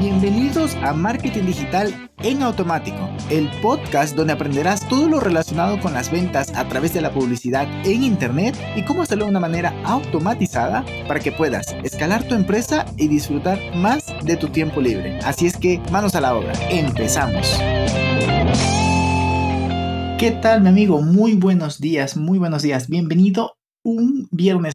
Bienvenidos a Marketing Digital en Automático, el podcast donde aprenderás todo lo relacionado con las ventas a través de la publicidad en Internet y cómo hacerlo de una manera automatizada para que puedas escalar tu empresa y disfrutar más de tu tiempo libre. Así es que manos a la obra, empezamos. ¿Qué tal mi amigo? Muy buenos días, muy buenos días. Bienvenido un viernes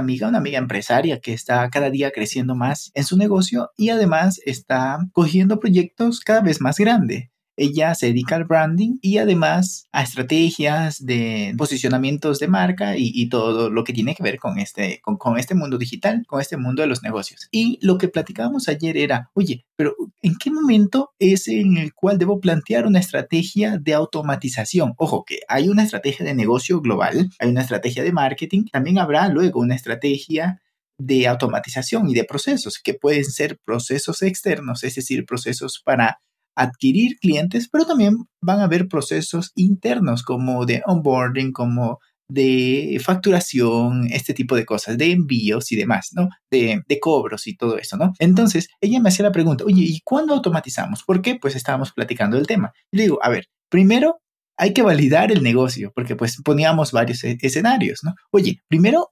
amiga, una amiga empresaria que está cada día creciendo más en su negocio y además está cogiendo proyectos cada vez más grandes. Ella se dedica al branding y además a estrategias de posicionamientos de marca y, todo lo que tiene que ver con este, con, con, este mundo digital, con este mundo de los negocios. Y lo que platicábamos ayer era, oye, pero ¿en qué momento es en el cual debo plantear una estrategia de automatización? Ojo, que hay una estrategia de negocio global, hay una estrategia de marketing, también habrá luego una estrategia de automatización y de procesos, que pueden ser procesos externos, es decir, procesos para adquirir clientes, pero también van a haber procesos internos como de onboarding, como de facturación, este tipo de cosas, de envíos y demás, ¿no? De, de, cobros y todo eso, ¿no? Entonces, ella me hacía la pregunta, oye, ¿y cuándo automatizamos? ¿Por qué? Pues estábamos platicando del tema. Le digo, a ver, primero hay que validar el negocio, porque pues poníamos varios e-, escenarios, ¿no? Oye, primero,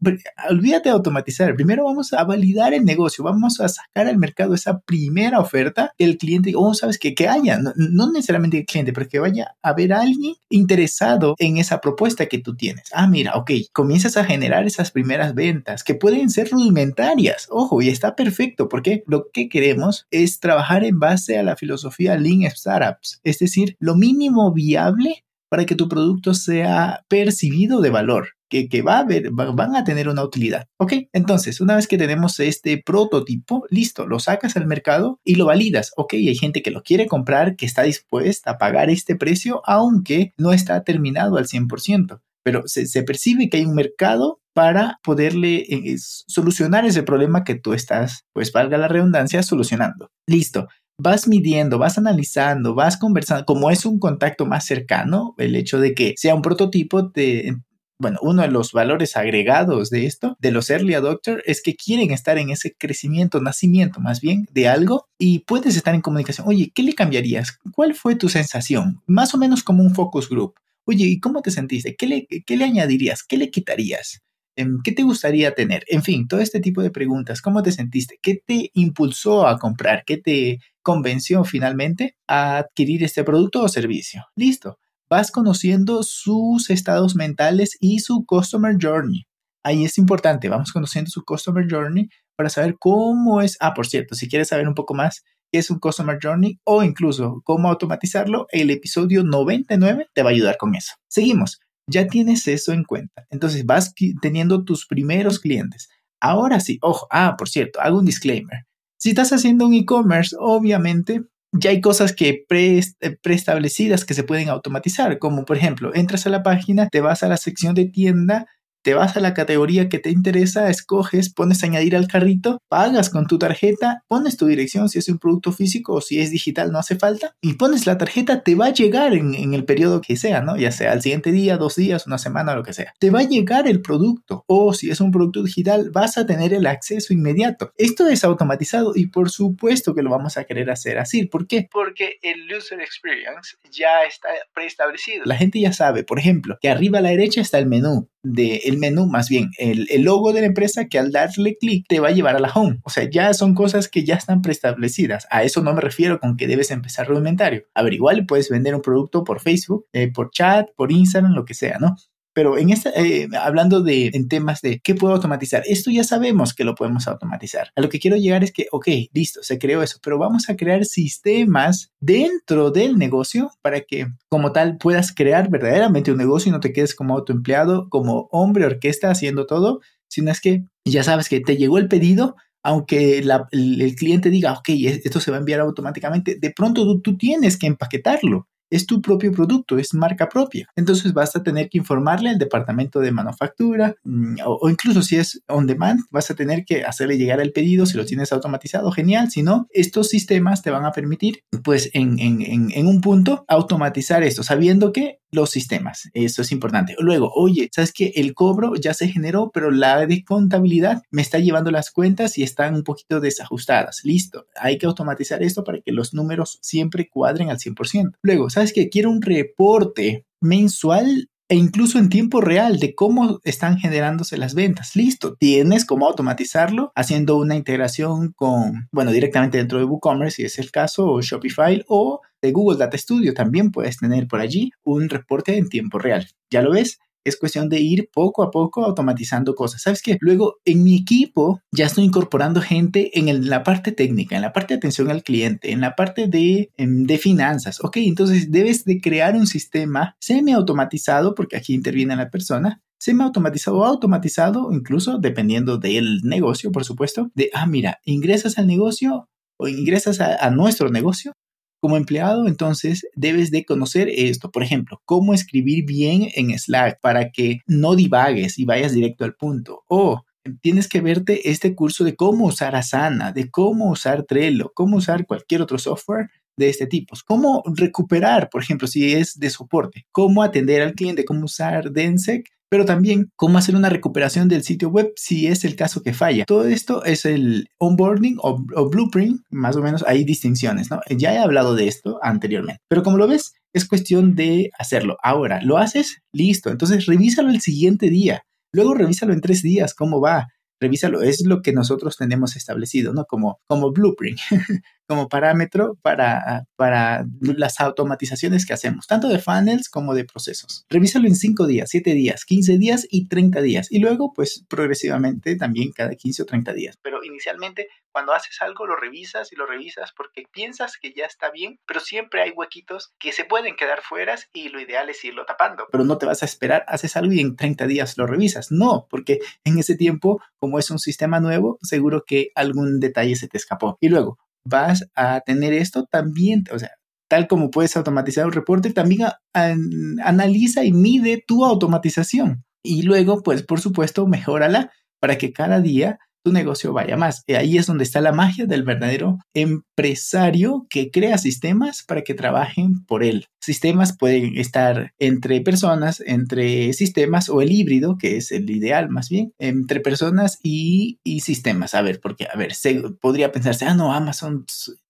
olvídate de automatizar, primero vamos a validar el negocio, vamos a sacar al mercado esa primera oferta que el cliente, oh, sabes que, que haya, no, necesariamente el cliente, pero que vaya a a alguien interesado en esa propuesta que tú tienes. Ah, mira, ok, comienzas a generar esas primeras ventas que pueden ser rudimentarias, ojo, y está perfecto, porque lo que queremos es trabajar en base a la filosofía Lean Startups, es decir, lo mínimo viable para que tu producto sea percibido de valor, que, va a ver, van a tener una utilidad. ¿Ok? Entonces, una vez que tenemos este prototipo, listo, lo sacas al mercado y lo validas. Ok, hay gente que lo quiere comprar, que está dispuesta a pagar este precio, aunque no está terminado al 100%. Pero se, percibe que hay un mercado para poderle eh, solucionar ese problema que tú estás, pues valga la redundancia, solucionando. Listo vas midiendo, vas analizando, vas conversando, como es un contacto más cercano, el hecho de que sea un prototipo de... Bueno, uno de los valores agregados de esto, de los early adopters, es que quieren estar en ese crecimiento, nacimiento más bien de algo y puedes estar en comunicación. Oye, ¿qué le cambiarías? ¿Cuál fue tu sensación? Más o menos como un focus group. Oye, ¿y cómo te sentiste? ¿Qué le, qué le añadirías? ¿Qué le quitarías? Em, ¿Qué te gustaría tener? En fin, todo este tipo de preguntas. ¿Cómo te sentiste? ¿Qué te impulsó a comprar? ¿Qué te convenció finalmente a adquirir este producto o servicio? Listo. Vas conociendo sus estados mentales y su customer journey. Ahí es importante, vamos conociendo su customer journey para saber cómo es. Ah, por cierto, si quieres saber un poco más qué es un customer journey o incluso cómo automatizarlo, el episodio 99 te va a ayudar con eso. Seguimos ya tienes eso en cuenta. Entonces vas teniendo tus primeros clientes. Ahora sí, ojo, ah, por cierto, hago un disclaimer. Si estás haciendo un e-commerce, obviamente ya hay cosas que eh, preestablecidas que se pueden automatizar, como por ejemplo, entras a la página, te vas a la sección de tienda te vas a la categoría que te interesa, escoges, pones añadir al carrito, pagas con tu tarjeta, pones tu dirección si es un producto físico o si es digital, no hace falta, y pones la tarjeta, te va a llegar en, el periodo que sea, ¿no? Ya sea al siguiente día, dos días, una semana, lo que sea. Te va a llegar el producto o si es un producto digital, vas a tener el acceso inmediato. Esto es automatizado y por supuesto que lo vamos a querer hacer así. ¿Por qué? Porque el user experience ya está preestablecido. La gente ya sabe, por ejemplo, que arriba a la derecha está el menú de el menú, más bien el, logo de la empresa que al darle clic te va a llevar a la home. O sea, ya son cosas que ya están preestablecidas. A eso no me refiero con que debes empezar rudimentario. A ver, igual puedes vender un producto por Facebook, eh, por chat, por Instagram, lo que sea, ¿no? Pero en esta, eh, hablando de en temas de qué puedo automatizar, esto ya sabemos que lo podemos automatizar. A lo que quiero llegar es que, ok, listo, se creó eso, pero vamos a crear sistemas dentro del negocio para que como tal puedas crear verdaderamente un negocio y no te quedes como autoempleado, como hombre orquesta haciendo todo, sino es que ya sabes que te llegó el pedido, aunque el, cliente diga, ok, esto se va a enviar automáticamente, de pronto tú tienes que empaquetarlo es tu propio producto, es marca propia. Entonces vas a tener que informarle al departamento de manufactura mm, o, incluso si es on demand, vas a tener que hacerle llegar el pedido si lo tienes automatizado, genial. Si no, estos sistemas te van a permitir, pues en, en, en, un punto, automatizar esto, sabiendo que los sistemas. Eso es importante. Luego, oye, ¿sabes que El cobro ya se generó, pero la de contabilidad me está llevando las cuentas y están un poquito desajustadas. Listo. Hay que automatizar esto para que los números siempre cuadren al 100%. Luego, ¿sabes que Quiero un reporte mensual e incluso en tiempo real de cómo están generándose las ventas. Listo, tienes cómo automatizarlo haciendo una integración con, bueno, directamente dentro de WooCommerce, si es el caso, o Shopify o de Google Data Studio. También puedes tener por allí un reporte en tiempo real. ¿Ya lo ves? Es cuestión de ir poco a poco automatizando cosas. ¿Sabes qué? Luego, en mi equipo ya estoy incorporando gente en, la parte técnica, en la parte de atención al cliente, en la parte de, em, de finanzas. Ok, entonces debes de crear un sistema semi-automatizado, porque aquí interviene la persona, semi-automatizado o automatizado, incluso dependiendo del negocio, por supuesto, de, ah, mira, ingresas al negocio o ingresas a nuestro negocio como empleado, entonces debes de conocer esto. Por ejemplo, cómo escribir bien en Slack para que no divagues y vayas directo al punto. O tienes que verte este curso de cómo usar Asana, de cómo usar Trello, cómo usar cualquier otro software de este tipo. Cómo recuperar, por ejemplo, si es de soporte, cómo atender al cliente, cómo usar Densec pero también cómo hacer una recuperación del sitio web si es el caso que falla. Todo esto es el onboarding o, blueprint, más o menos hay distinciones, ¿no? Ya he hablado de esto anteriormente, pero como lo ves, es cuestión de hacerlo. Ahora, ¿lo haces? Listo, entonces revísalo el siguiente día, luego revísalo en tres días, cómo va. Revísalo, es lo que nosotros tenemos establecido, ¿no? Como, como blueprint. como parámetro para, para las automatizaciones que hacemos, tanto de funnels como de procesos. Revísalo en 5 días, 7 días, 15 días y 30 días. Y luego, pues progresivamente también cada 15 o 30 días. Pero inicialmente, cuando haces algo, lo revisas y lo revisas porque piensas que ya está bien, pero siempre hay huequitos que se pueden quedar fuera y lo ideal es irlo tapando. Pero no te vas a esperar, haces algo y en 30 días lo revisas. No, porque en ese tiempo, como es un sistema nuevo, seguro que algún detalle se te escapó. Y luego, vas a tener esto también, o sea, tal como puedes automatizar un reporte, también analiza y mide tu automatización. Y luego, pues, por supuesto, mejórala para que cada día tu negocio vaya más. Y ahí es donde está la magia del verdadero empresario que crea sistemas para que trabajen por él. Sistemas pueden estar entre personas, entre sistemas o el híbrido, que es el ideal más bien, entre personas y, y sistemas. A ver, porque, a ver, se, podría pensarse, ah, no, Amazon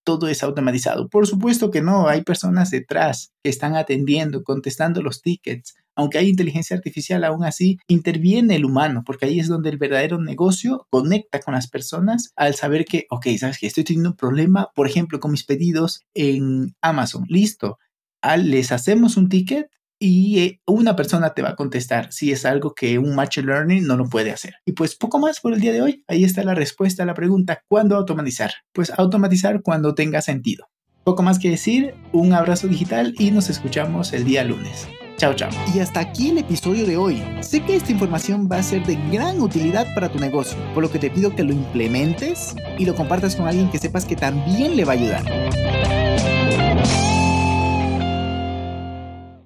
todo es automatizado. Por supuesto que no, hay personas detrás que están atendiendo, contestando los tickets. Aunque hay inteligencia artificial, aún así interviene el humano, porque ahí es donde el verdadero negocio conecta con las personas al saber que, ok, sabes que estoy teniendo un problema, por ejemplo, con mis pedidos en Amazon. Listo. les hacemos un ticket y eh, una persona te va a contestar si es algo que un Machine Learning no lo puede hacer. Y pues poco más por el día de hoy. Ahí está la respuesta a la pregunta, ¿cuándo automatizar? Pues automatizar cuando tenga sentido. Poco más que decir, un abrazo digital y nos escuchamos el día lunes. Chao, chao. Y hasta aquí el episodio de hoy. Sé que esta información va a ser de gran utilidad para tu negocio, por lo que te pido que lo implementes y lo compartas con alguien que sepas que también le va a ayudar.